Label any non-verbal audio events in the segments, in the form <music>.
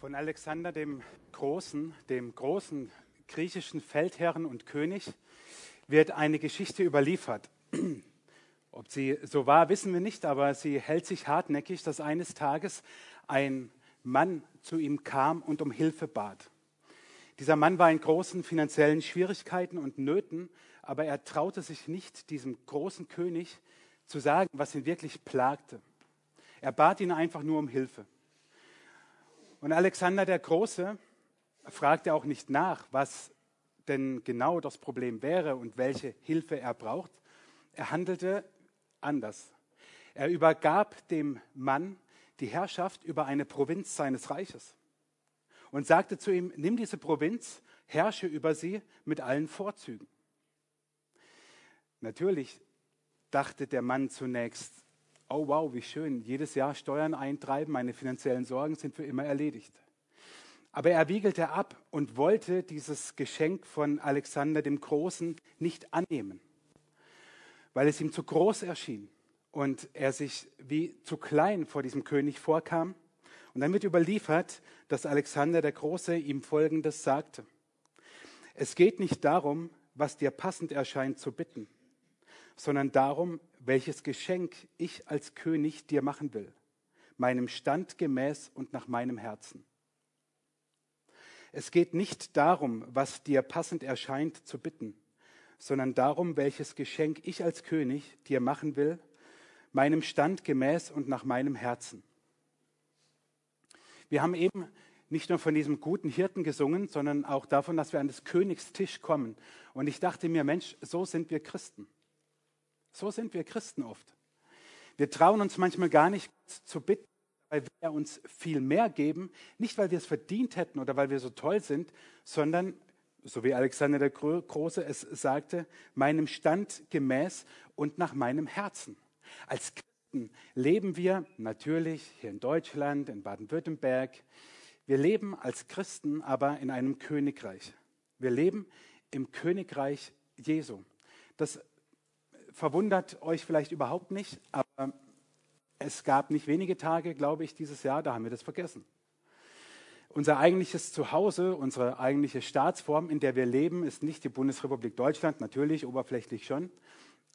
Von Alexander dem Großen, dem großen griechischen Feldherrn und König, wird eine Geschichte überliefert. <clears throat> Ob sie so war, wissen wir nicht, aber sie hält sich hartnäckig, dass eines Tages ein Mann zu ihm kam und um Hilfe bat. Dieser Mann war in großen finanziellen Schwierigkeiten und Nöten, aber er traute sich nicht, diesem großen König zu sagen, was ihn wirklich plagte. Er bat ihn einfach nur um Hilfe. Und Alexander der Große fragte auch nicht nach, was denn genau das Problem wäre und welche Hilfe er braucht. Er handelte anders. Er übergab dem Mann die Herrschaft über eine Provinz seines Reiches und sagte zu ihm, nimm diese Provinz, herrsche über sie mit allen Vorzügen. Natürlich dachte der Mann zunächst, oh wow, wie schön, jedes Jahr Steuern eintreiben, meine finanziellen Sorgen sind für immer erledigt. Aber er wiegelte ab und wollte dieses Geschenk von Alexander dem Großen nicht annehmen, weil es ihm zu groß erschien und er sich wie zu klein vor diesem König vorkam. Und dann wird überliefert, dass Alexander der Große ihm Folgendes sagte. Es geht nicht darum, was dir passend erscheint zu bitten, sondern darum, welches Geschenk ich als König dir machen will, meinem Stand gemäß und nach meinem Herzen. Es geht nicht darum, was dir passend erscheint zu bitten, sondern darum, welches Geschenk ich als König dir machen will, meinem Stand gemäß und nach meinem Herzen. Wir haben eben nicht nur von diesem guten Hirten gesungen, sondern auch davon, dass wir an des Königs Tisch kommen. Und ich dachte mir, Mensch, so sind wir Christen. So sind wir Christen oft. Wir trauen uns manchmal gar nicht zu bitten, weil wir uns viel mehr geben, nicht weil wir es verdient hätten oder weil wir so toll sind, sondern, so wie Alexander der Große es sagte, meinem Stand gemäß und nach meinem Herzen. Als Christen leben wir natürlich hier in Deutschland, in Baden-Württemberg, wir leben als Christen aber in einem Königreich. Wir leben im Königreich Jesu. Das verwundert euch vielleicht überhaupt nicht, aber es gab nicht wenige Tage, glaube ich, dieses Jahr, da haben wir das vergessen. Unser eigentliches Zuhause, unsere eigentliche Staatsform, in der wir leben, ist nicht die Bundesrepublik Deutschland, natürlich oberflächlich schon.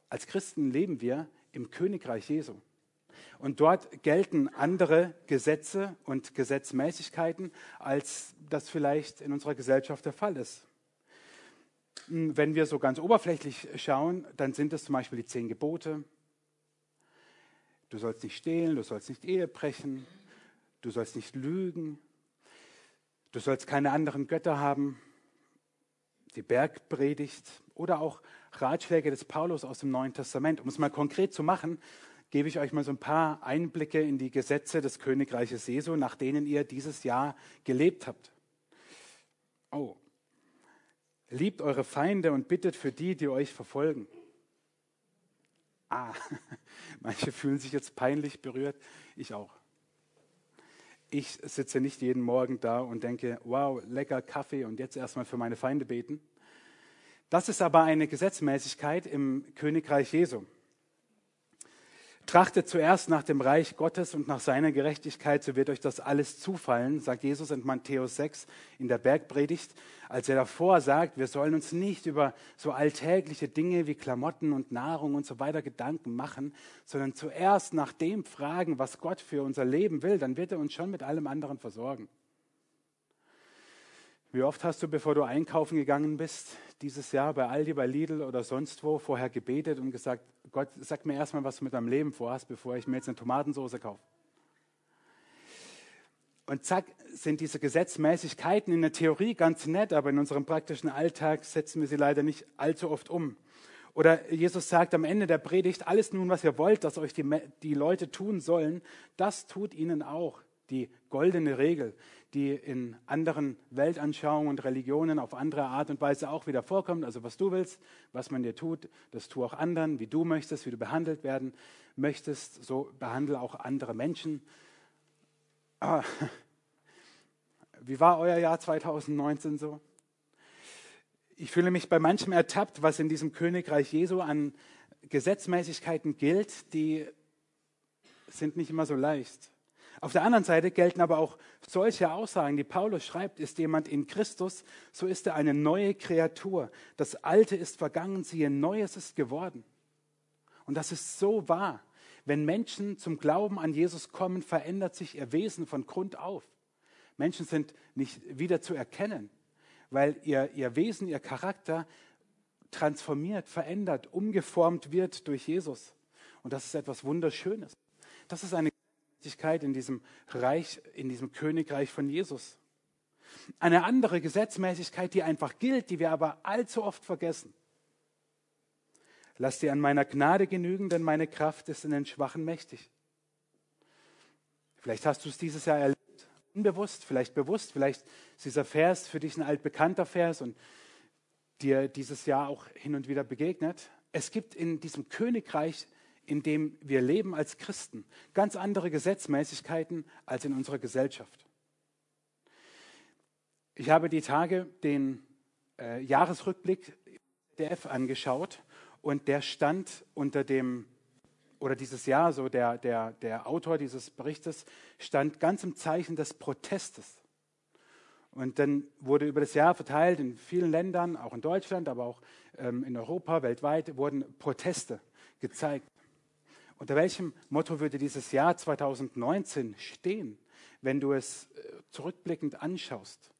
Als Christen leben wir im Königreich Jesu. Und dort gelten andere Gesetze und Gesetzmäßigkeiten, als das vielleicht in unserer Gesellschaft der Fall ist. Wenn wir so ganz oberflächlich schauen, dann sind es zum Beispiel die zehn Gebote. Du sollst nicht stehlen, du sollst nicht Ehe brechen, du sollst nicht lügen, du sollst keine anderen Götter haben, die Bergpredigt oder auch Ratschläge des Paulus aus dem Neuen Testament. Um es mal konkret zu machen, gebe ich euch mal so ein paar Einblicke in die Gesetze des Königreiches Jesu, nach denen ihr dieses Jahr gelebt habt. Oh, Liebt eure Feinde und bittet für die, die euch verfolgen. Ah, <laughs> manche fühlen sich jetzt peinlich berührt. Ich auch. Ich sitze nicht jeden Morgen da und denke, wow, lecker Kaffee und jetzt erstmal für meine Feinde beten. Das ist aber eine Gesetzmäßigkeit im Königreich Jesu. Trachtet zuerst nach dem Reich Gottes und nach seiner Gerechtigkeit, so wird euch das alles zufallen, sagt Jesus in Matthäus 6 in der Bergpredigt, als er davor sagt, wir sollen uns nicht über so alltägliche Dinge wie Klamotten und Nahrung und so weiter Gedanken machen, sondern zuerst nach dem fragen, was Gott für unser Leben will, dann wird er uns schon mit allem anderen versorgen. Wie oft hast du, bevor du einkaufen gegangen bist, dieses Jahr bei Aldi, bei Lidl oder sonst wo vorher gebetet und gesagt, Gott, sag mir erstmal, was du mit deinem Leben vorhast, bevor ich mir jetzt eine Tomatensauce kaufe. Und zack, sind diese Gesetzmäßigkeiten in der Theorie ganz nett, aber in unserem praktischen Alltag setzen wir sie leider nicht allzu oft um. Oder Jesus sagt am Ende der Predigt, alles nun, was ihr wollt, dass euch die, die Leute tun sollen, das tut ihnen auch die goldene Regel, die in anderen Weltanschauungen und Religionen auf andere Art und Weise auch wieder vorkommt. Also was du willst, was man dir tut, das tu auch anderen, wie du möchtest, wie du behandelt werden möchtest, so behandle auch andere Menschen. Aber <laughs> wie war euer Jahr 2019 so? Ich fühle mich bei manchem ertappt, was in diesem Königreich Jesu an Gesetzmäßigkeiten gilt, die sind nicht immer so leicht. Auf der anderen Seite gelten aber auch solche Aussagen, die Paulus schreibt, ist jemand in Christus, so ist er eine neue Kreatur. Das Alte ist vergangen, siehe, Neues ist geworden. Und das ist so wahr. Wenn Menschen zum Glauben an Jesus kommen, verändert sich ihr Wesen von Grund auf. Menschen sind nicht wieder zu erkennen, weil ihr, ihr Wesen, ihr Charakter transformiert, verändert, umgeformt wird durch Jesus. Und das ist etwas Wunderschönes. Das ist eine Gerechtigkeit in diesem Reich, in diesem Königreich von Jesus. Eine andere Gesetzmäßigkeit, die einfach gilt, die wir aber allzu oft vergessen. Lass dir an meiner Gnade genügen, denn meine Kraft ist in den Schwachen mächtig. Vielleicht hast du es dieses Jahr erlebt, unbewusst, vielleicht bewusst, vielleicht ist dieser Vers für dich ein altbekannter Vers und dir dieses Jahr auch hin und wieder begegnet. Es gibt in diesem Königreich, in dem wir leben als Christen, ganz andere Gesetzmäßigkeiten als in unserer Gesellschaft. Ich habe die Tage den äh, Jahresrückblick DF angeschaut und der stand unter dem, oder dieses Jahr, so der, der, der Autor dieses Berichtes, stand ganz im Zeichen des Protestes. Und dann wurde über das Jahr verteilt in vielen Ländern, auch in Deutschland, aber auch ähm, in Europa, weltweit, wurden Proteste gezeigt. Unter welchem Motto würde dieses Jahr 2019 stehen, wenn du es äh, zurückblickend anschaust?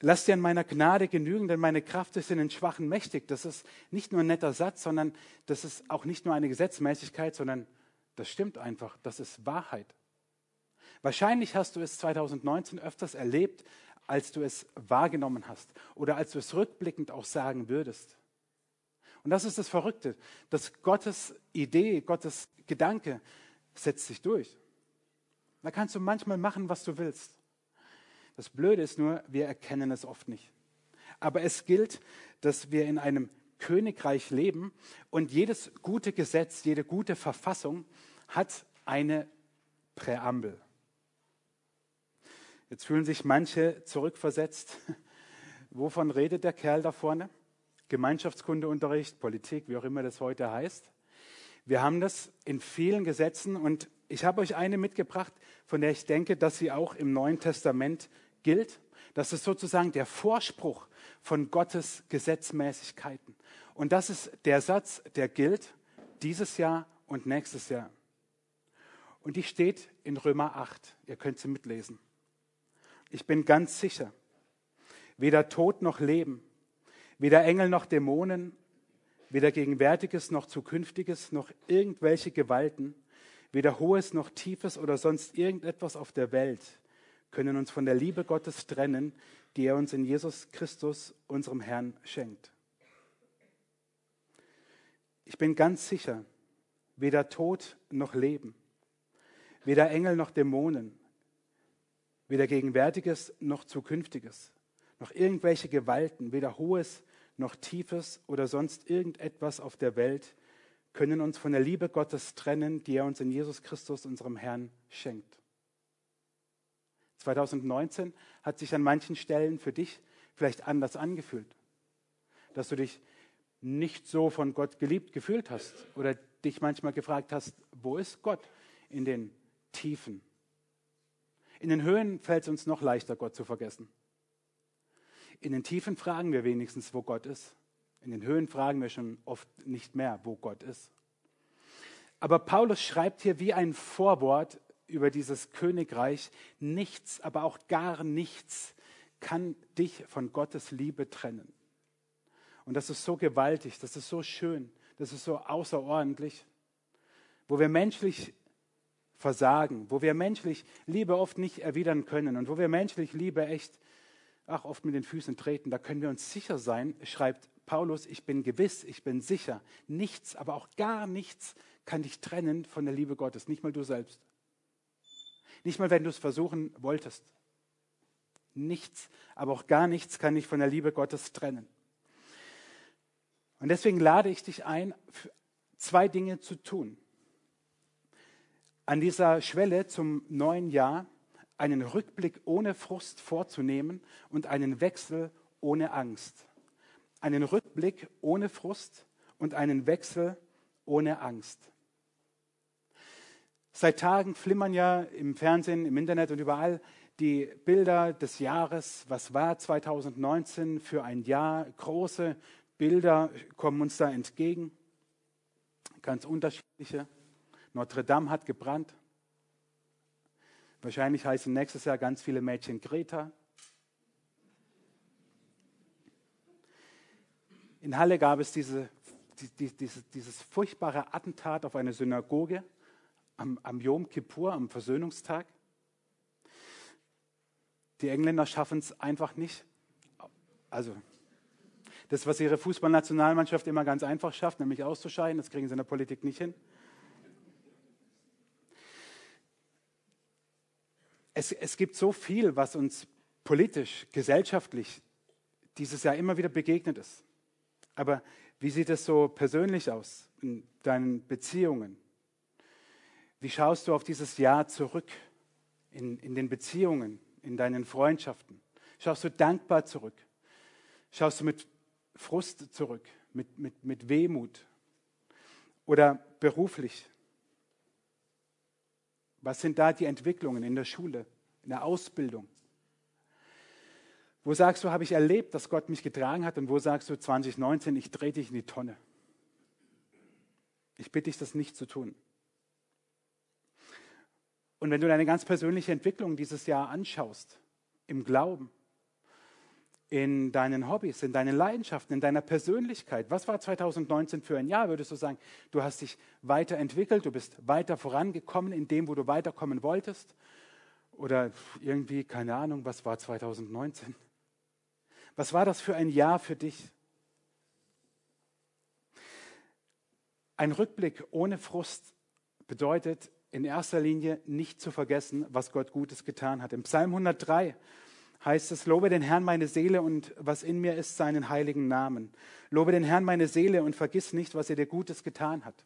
Lass dir an meiner Gnade genügen, denn meine Kraft ist in den Schwachen mächtig. Das ist nicht nur ein netter Satz, sondern das ist auch nicht nur eine Gesetzmäßigkeit, sondern das stimmt einfach. Das ist Wahrheit. Wahrscheinlich hast du es 2019 öfters erlebt, als du es wahrgenommen hast oder als du es rückblickend auch sagen würdest. Und das ist das Verrückte, dass Gottes Idee, Gottes Gedanke setzt sich durch. Da kannst du manchmal machen, was du willst. Das Blöde ist nur, wir erkennen es oft nicht. Aber es gilt, dass wir in einem Königreich leben und jedes gute Gesetz, jede gute Verfassung hat eine Präambel. Jetzt fühlen sich manche zurückversetzt. <laughs> Wovon redet der Kerl da vorne? Gemeinschaftskundeunterricht, Politik, wie auch immer das heute heißt. Wir haben das in vielen Gesetzen und ich habe euch eine mitgebracht, von der ich denke, dass sie auch im Neuen Testament gilt. Das ist sozusagen der Vorspruch von Gottes Gesetzmäßigkeiten. Und das ist der Satz, der gilt dieses Jahr und nächstes Jahr. Und die steht in Römer 8. Ihr könnt sie mitlesen. Ich bin ganz sicher, weder Tod noch Leben, weder Engel noch Dämonen, weder Gegenwärtiges noch Zukünftiges noch irgendwelche Gewalten, weder Hohes noch Tiefes oder sonst irgendetwas auf der Welt können uns von der Liebe Gottes trennen, die er uns in Jesus Christus, unserem Herrn, schenkt. Ich bin ganz sicher, weder Tod noch Leben, weder Engel noch Dämonen, weder Gegenwärtiges noch Zukünftiges, noch irgendwelche Gewalten, weder Hohes noch Tiefes oder sonst irgendetwas auf der Welt können uns von der Liebe Gottes trennen, die er uns in Jesus Christus, unserem Herrn, schenkt. 2019 hat sich an manchen Stellen für dich vielleicht anders angefühlt. Dass du dich nicht so von Gott geliebt gefühlt hast oder dich manchmal gefragt hast, wo ist Gott in den Tiefen? In den Höhen fällt es uns noch leichter, Gott zu vergessen. In den Tiefen fragen wir wenigstens, wo Gott ist. In den Höhen fragen wir schon oft nicht mehr, wo Gott ist. Aber Paulus schreibt hier wie ein Vorwort über dieses Königreich. Nichts, aber auch gar nichts kann dich von Gottes Liebe trennen. Und das ist so gewaltig, das ist so schön, das ist so außerordentlich, wo wir menschlich versagen, wo wir menschlich Liebe oft nicht erwidern können und wo wir menschlich Liebe echt, ach, oft mit den Füßen treten, da können wir uns sicher sein, schreibt Paulus, ich bin gewiss, ich bin sicher, nichts, aber auch gar nichts kann dich trennen von der Liebe Gottes, nicht mal du selbst. Nicht mal, wenn du es versuchen wolltest. Nichts, aber auch gar nichts kann dich von der Liebe Gottes trennen. Und deswegen lade ich dich ein, zwei Dinge zu tun. An dieser Schwelle zum neuen Jahr einen Rückblick ohne Frust vorzunehmen und einen Wechsel ohne Angst. Einen Rückblick ohne Frust und einen Wechsel ohne Angst. Seit Tagen flimmern ja im Fernsehen, im Internet und überall die Bilder des Jahres. Was war 2019 für ein Jahr? Große Bilder kommen uns da entgegen. Ganz unterschiedliche. Notre Dame hat gebrannt. Wahrscheinlich heißen nächstes Jahr ganz viele Mädchen Greta. In Halle gab es diese, die, dieses, dieses furchtbare Attentat auf eine Synagoge am, am Yom Kippur, am Versöhnungstag. Die Engländer schaffen es einfach nicht. Also das, was ihre Fußballnationalmannschaft immer ganz einfach schafft, nämlich auszuscheiden, das kriegen sie in der Politik nicht hin. Es, es gibt so viel, was uns politisch, gesellschaftlich dieses Jahr immer wieder begegnet ist. Aber wie sieht es so persönlich aus in deinen Beziehungen? Wie schaust du auf dieses Jahr zurück in, in den Beziehungen, in deinen Freundschaften? Schaust du dankbar zurück? Schaust du mit Frust zurück, mit, mit, mit Wehmut? Oder beruflich? Was sind da die Entwicklungen in der Schule, in der Ausbildung? Wo sagst du, habe ich erlebt, dass Gott mich getragen hat? Und wo sagst du 2019, ich drehe dich in die Tonne? Ich bitte dich, das nicht zu tun. Und wenn du deine ganz persönliche Entwicklung dieses Jahr anschaust, im Glauben, in deinen Hobbys, in deinen Leidenschaften, in deiner Persönlichkeit, was war 2019 für ein Jahr, würdest du sagen, du hast dich weiterentwickelt, du bist weiter vorangekommen in dem, wo du weiterkommen wolltest? Oder irgendwie, keine Ahnung, was war 2019? Was war das für ein Jahr für dich? Ein Rückblick ohne Frust bedeutet, in erster Linie nicht zu vergessen, was Gott Gutes getan hat. Im Psalm 103 heißt es, lobe den Herrn meine Seele und was in mir ist, seinen heiligen Namen. Lobe den Herrn meine Seele und vergiss nicht, was er dir Gutes getan hat.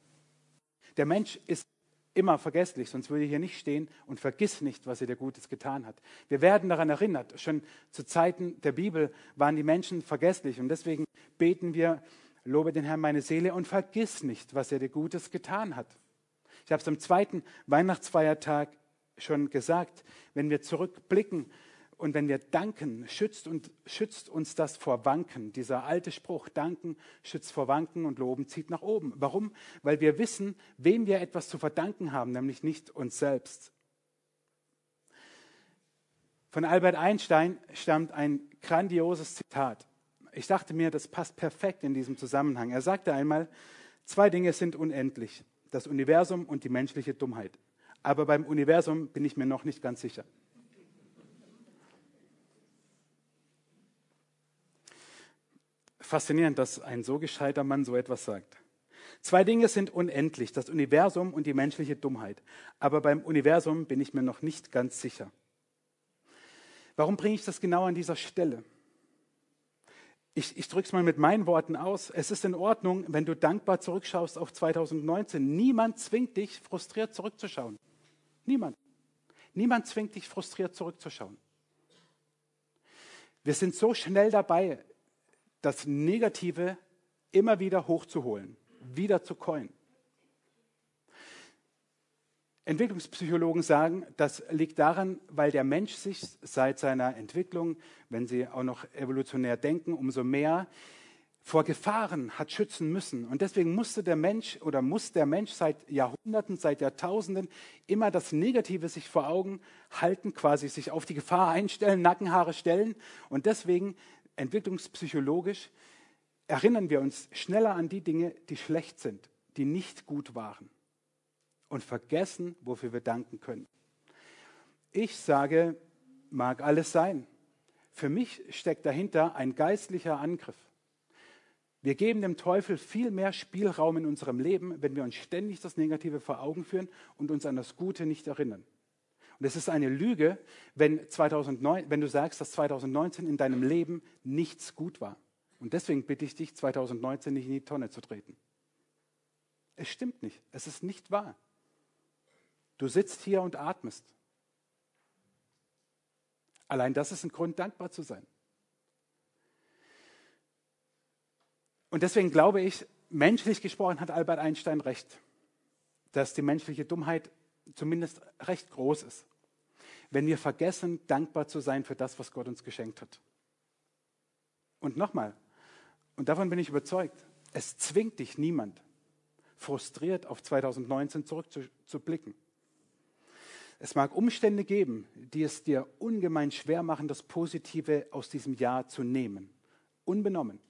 Der Mensch ist immer vergesslich, sonst würde hier nicht stehen und vergiss nicht, was er dir Gutes getan hat. Wir werden daran erinnert. Schon zu Zeiten der Bibel waren die Menschen vergesslich und deswegen beten wir, lobe den Herrn meine Seele und vergiss nicht, was er dir Gutes getan hat. Ich habe es am zweiten Weihnachtsfeiertag schon gesagt, wenn wir zurückblicken und wenn wir danken, schützt, und, schützt uns das vor Wanken. Dieser alte Spruch, danken schützt vor Wanken und loben zieht nach oben. Warum? Weil wir wissen, wem wir etwas zu verdanken haben, nämlich nicht uns selbst. Von Albert Einstein stammt ein grandioses Zitat. Ich dachte mir, das passt perfekt in diesem Zusammenhang. Er sagte einmal, zwei Dinge sind unendlich das Universum und die menschliche Dummheit. Aber beim Universum bin ich mir noch nicht ganz sicher. Faszinierend, dass ein so gescheiter Mann so etwas sagt. Zwei Dinge sind unendlich, das Universum und die menschliche Dummheit. Aber beim Universum bin ich mir noch nicht ganz sicher. Warum bringe ich das genau an dieser Stelle? ich, ich drücke es mal mit meinen Worten aus. Es ist in Ordnung, wenn du dankbar zurückschaust auf 2019. Niemand zwingt dich, frustriert zurückzuschauen. Niemand. Niemand zwingt dich, frustriert zurückzuschauen. Wir sind so schnell dabei, das Negative immer wieder hochzuholen, wieder zu coin. Entwicklungspsychologen sagen, das liegt daran, weil der Mensch sich seit seiner Entwicklung, wenn sie auch noch evolutionär denken, umso mehr vor Gefahren hat schützen müssen. Und deswegen musste der Mensch oder muss der Mensch seit Jahrhunderten, seit Jahrtausenden immer das Negative sich vor Augen halten, quasi sich auf die Gefahr einstellen, Nackenhaare stellen. Und deswegen entwicklungspsychologisch erinnern wir uns schneller an die Dinge, die schlecht sind, die nicht gut waren und vergessen, wofür wir danken können. Ich sage, mag alles sein. Für mich steckt dahinter ein geistlicher Angriff. Wir geben dem Teufel viel mehr Spielraum in unserem Leben, wenn wir uns ständig das Negative vor Augen führen und uns an das Gute nicht erinnern. Und es ist eine Lüge, wenn, 2009, wenn du sagst, dass 2019 in deinem Leben nichts gut war. Und deswegen bitte ich dich, 2019 nicht in die Tonne zu treten. Es stimmt nicht. Es ist nicht wahr. Du sitzt hier und atmest. Allein das ist ein Grund, dankbar zu sein. Und deswegen glaube ich, menschlich gesprochen hat Albert Einstein recht, dass die menschliche Dummheit zumindest recht groß ist, wenn wir vergessen, dankbar zu sein für das, was Gott uns geschenkt hat. Und nochmal, und davon bin ich überzeugt, es zwingt dich niemand, frustriert auf 2019 zurückzublicken. Es mag Umstände geben, die es dir ungemein schwer machen, das Positive aus diesem Jahr zu nehmen, unbenommen.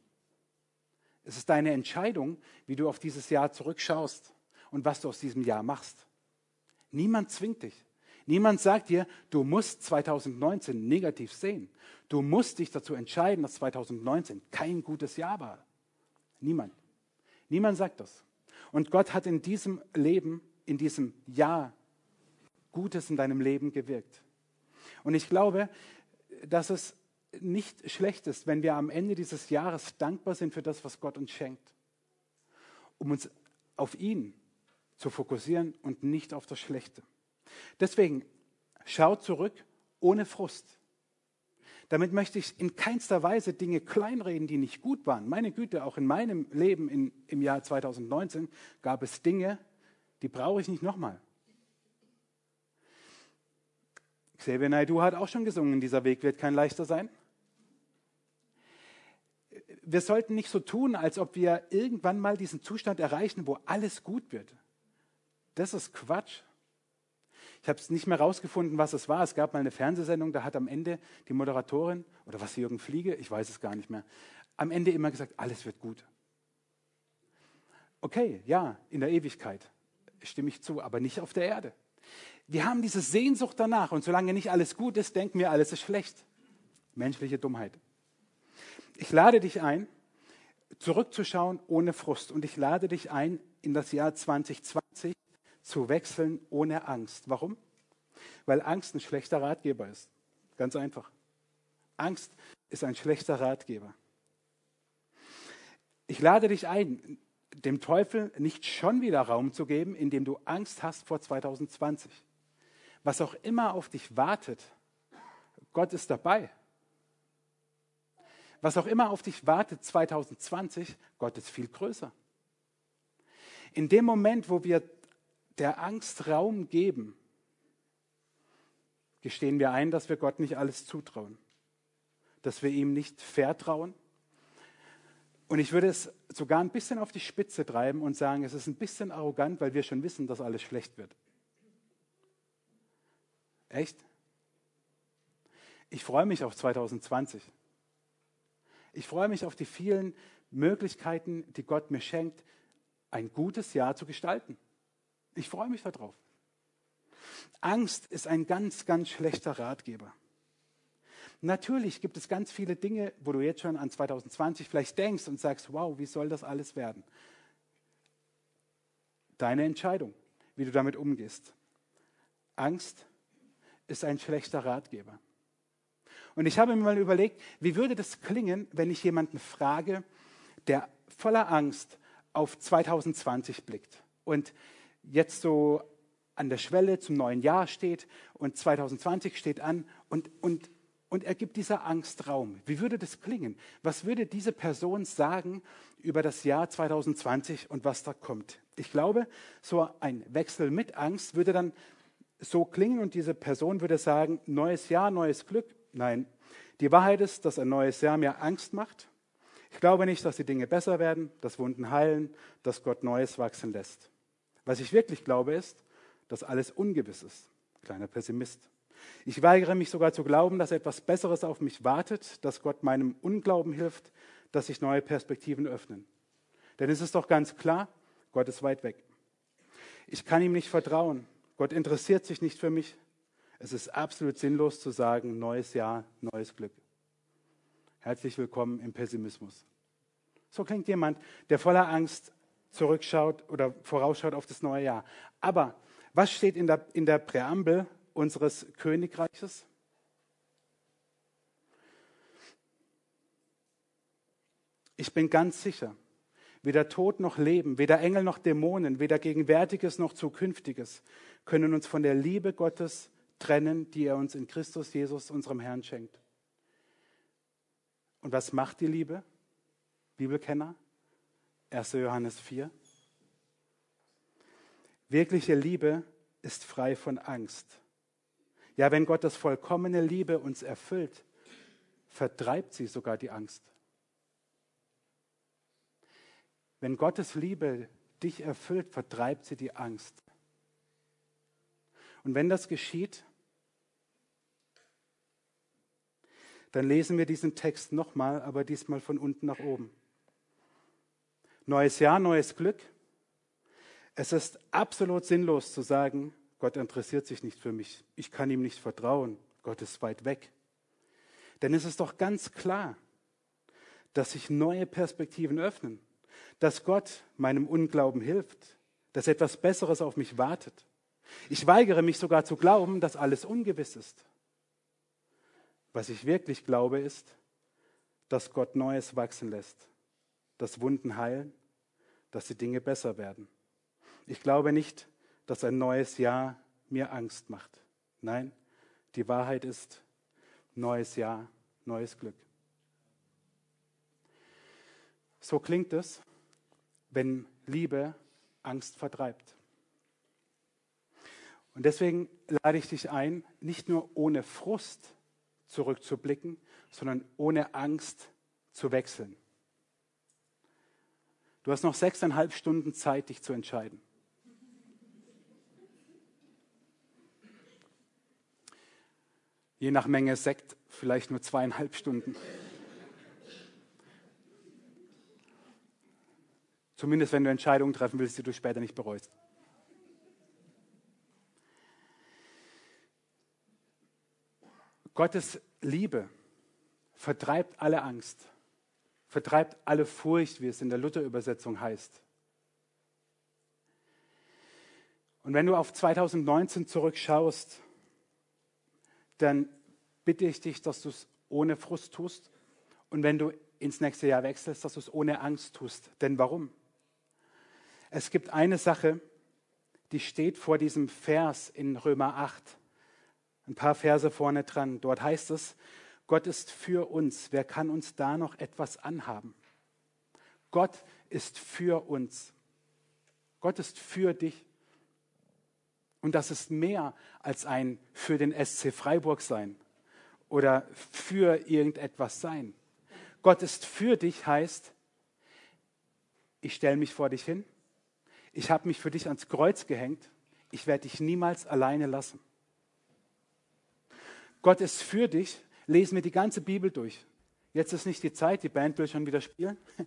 Es ist deine Entscheidung, wie du auf dieses Jahr zurückschaust und was du aus diesem Jahr machst. Niemand zwingt dich. Niemand sagt dir, du musst 2019 negativ sehen. Du musst dich dazu entscheiden, dass 2019 kein gutes Jahr war. Niemand. Niemand sagt das. Und Gott hat in diesem Leben, in diesem Jahr Gutes in deinem Leben gewirkt. Und ich glaube, dass es nicht schlecht ist, wenn wir am Ende dieses Jahres dankbar sind für das, was Gott uns schenkt, um uns auf ihn zu fokussieren und nicht auf das Schlechte. Deswegen schau zurück ohne Frust. Damit möchte ich in keinster Weise Dinge kleinreden, die nicht gut waren. Meine Güte, auch in meinem Leben in, im Jahr 2019 gab es Dinge, die brauche ich nicht nochmal. Xavier Naidu hat auch schon gesungen, dieser Weg wird kein leichter sein. Wir sollten nicht so tun, als ob wir irgendwann mal diesen Zustand erreichen, wo alles gut wird. Das ist Quatsch. Ich habe es nicht mehr rausgefunden, was es war. Es gab mal eine Fernsehsendung, da hat am Ende die Moderatorin, oder was Jürgen Fliege, ich weiß es gar nicht mehr, am Ende immer gesagt, alles wird gut. Okay, ja, in der Ewigkeit stimme ich zu, aber nicht auf der Erde. Wir haben diese Sehnsucht danach und solange nicht alles gut ist, denken wir, alles ist schlecht. Menschliche Dummheit. Ich lade dich ein, zurückzuschauen ohne Frust und ich lade dich ein, in das Jahr 2020 zu wechseln ohne Angst. Warum? Weil Angst ein schlechter Ratgeber ist. Ganz einfach. Angst ist ein schlechter Ratgeber. Ich lade dich ein, dem Teufel nicht schon wieder Raum zu geben, indem du Angst hast vor 2020. Was auch immer auf dich wartet, Gott ist dabei. Was auch immer auf dich wartet 2020, Gott ist viel größer. In dem Moment, wo wir der Angst Raum geben, gestehen wir ein, dass wir Gott nicht alles zutrauen, dass wir ihm nicht vertrauen. Und ich würde es sogar ein bisschen auf die Spitze treiben und sagen, es ist ein bisschen arrogant, weil wir schon wissen, dass alles schlecht wird. Echt? Ich freue mich auf 2020. Ich freue mich auf die vielen Möglichkeiten, die Gott mir schenkt, ein gutes Jahr zu gestalten. Ich freue mich darauf. Angst ist ein ganz, ganz schlechter Ratgeber. Natürlich gibt es ganz viele Dinge, wo du jetzt schon an 2020 vielleicht denkst und sagst, wow, wie soll das alles werden? Deine Entscheidung, wie du damit umgehst. Angst ist ein schlechter Ratgeber. Und ich habe mir mal überlegt, wie würde das klingen, wenn ich jemanden frage, der voller Angst auf 2020 blickt und jetzt so an der Schwelle zum neuen Jahr steht und 2020 steht an und, und, und er gibt dieser Angst Raum. Wie würde das klingen? Was würde diese Person sagen über das Jahr 2020 und was da kommt? Ich glaube, so ein Wechsel mit Angst würde dann so klingen und diese Person würde sagen, neues Jahr, neues Glück. Nein, die Wahrheit ist, dass ein neues Jahr mir Angst macht. Ich glaube nicht, dass die Dinge besser werden, dass Wunden heilen, dass Gott Neues wachsen lässt. Was ich wirklich glaube, ist, dass alles ungewiss ist. Kleiner Pessimist. Ich weigere mich sogar zu glauben, dass etwas Besseres auf mich wartet, dass Gott meinem Unglauben hilft, dass sich neue Perspektiven öffnen. Denn es ist doch ganz klar, Gott ist weit weg. Ich kann ihm nicht vertrauen. Gott interessiert sich nicht für mich. Es ist absolut sinnlos zu sagen, neues Jahr, neues Glück. Herzlich willkommen im Pessimismus. So klingt jemand, der voller Angst zurückschaut oder vorausschaut auf das neue Jahr. Aber was steht in der, in der Präambel unseres Königreiches? Ich bin ganz sicher, weder Tod noch Leben, weder Engel noch Dämonen, weder Gegenwärtiges noch Zukünftiges können uns von der Liebe Gottes trennen, die er uns in Christus Jesus, unserem Herrn, schenkt. Und was macht die Liebe? Bibelkenner? 1. Johannes 4. Wirkliche Liebe ist frei von Angst. Ja, wenn Gottes vollkommene Liebe uns erfüllt, vertreibt sie sogar die Angst. Wenn Gottes Liebe dich erfüllt, vertreibt sie die Angst. Und wenn das geschieht, dann lesen wir diesen Text nochmal, aber diesmal von unten nach oben. Neues Jahr, neues Glück. Es ist absolut sinnlos zu sagen, Gott interessiert sich nicht für mich. Ich kann ihm nicht vertrauen. Gott ist weit weg. Denn es ist doch ganz klar, dass sich neue Perspektiven öffnen, dass Gott meinem Unglauben hilft, dass etwas Besseres auf mich wartet. Ich weigere mich sogar zu glauben, dass alles ungewiss ist. Was ich wirklich glaube, ist, dass Gott Neues wachsen lässt, dass Wunden heilen, dass die Dinge besser werden. Ich glaube nicht, dass ein neues Jahr mir Angst macht. Nein, die Wahrheit ist neues Jahr, neues Glück. So klingt es, wenn Liebe Angst vertreibt. Und deswegen lade ich dich ein, nicht nur ohne Frust zurückzublicken, sondern ohne Angst zu wechseln. Du hast noch sechseinhalb Stunden Zeit, dich zu entscheiden. Je nach Menge Sekt vielleicht nur zweieinhalb Stunden. Zumindest wenn du Entscheidungen treffen willst, die du später nicht bereust. Gottes Liebe vertreibt alle Angst, vertreibt alle Furcht, wie es in der Luther-Übersetzung heißt. Und wenn du auf 2019 zurückschaust, dann bitte ich dich, dass du es ohne Frust tust. Und wenn du ins nächste Jahr wechselst, dass du es ohne Angst tust. Denn warum? Es gibt eine Sache, die steht vor diesem Vers in Römer 8. Ein paar Verse vorne dran. Dort heißt es, Gott ist für uns. Wer kann uns da noch etwas anhaben? Gott ist für uns. Gott ist für dich. Und das ist mehr als ein für den SC Freiburg sein oder für irgendetwas sein. Gott ist für dich heißt, ich stelle mich vor dich hin, ich habe mich für dich ans Kreuz gehängt, ich werde dich niemals alleine lassen. Gott ist für dich. Lesen wir die ganze Bibel durch. Jetzt ist nicht die Zeit, die Band will schon wieder spielen. <laughs>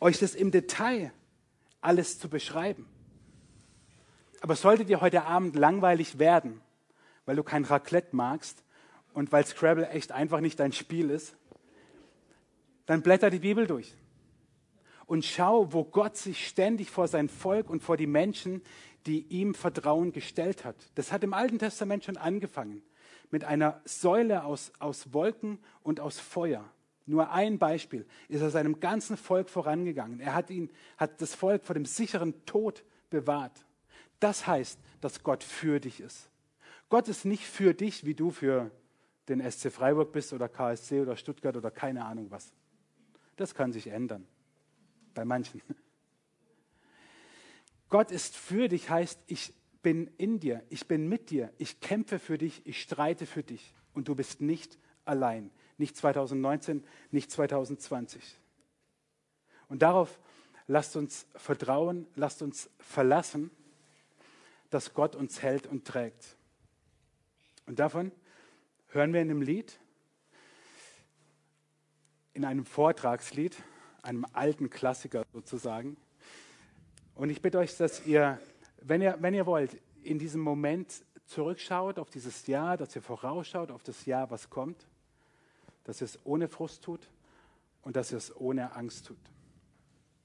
Euch das im Detail alles zu beschreiben. Aber sollte dir heute Abend langweilig werden, weil du kein Raclette magst und weil Scrabble echt einfach nicht dein Spiel ist, dann blätter die Bibel durch und schau, wo Gott sich ständig vor sein Volk und vor die Menschen, die ihm Vertrauen gestellt hat. Das hat im Alten Testament schon angefangen mit einer Säule aus, aus Wolken und aus Feuer. Nur ein Beispiel ist er seinem ganzen Volk vorangegangen. Er hat, ihn, hat das Volk vor dem sicheren Tod bewahrt. Das heißt, dass Gott für dich ist. Gott ist nicht für dich, wie du für den SC Freiburg bist oder KSC oder Stuttgart oder keine Ahnung was. Das kann sich ändern. Bei manchen. Gott ist für dich heißt, ich bin in dir, ich bin mit dir, ich kämpfe für dich, ich streite für dich und du bist nicht allein. Nicht 2019, nicht 2020. Und darauf lasst uns vertrauen, lasst uns verlassen, dass Gott uns hält und trägt. Und davon hören wir in einem Lied, in einem Vortragslied, einem alten Klassiker sozusagen. Und ich bitte euch, dass ihr wenn ihr, wenn ihr wollt, in diesem Moment zurückschaut auf dieses Jahr, dass ihr vorausschaut auf das Jahr, was kommt, dass ihr es ohne Frust tut und dass ihr es ohne Angst tut.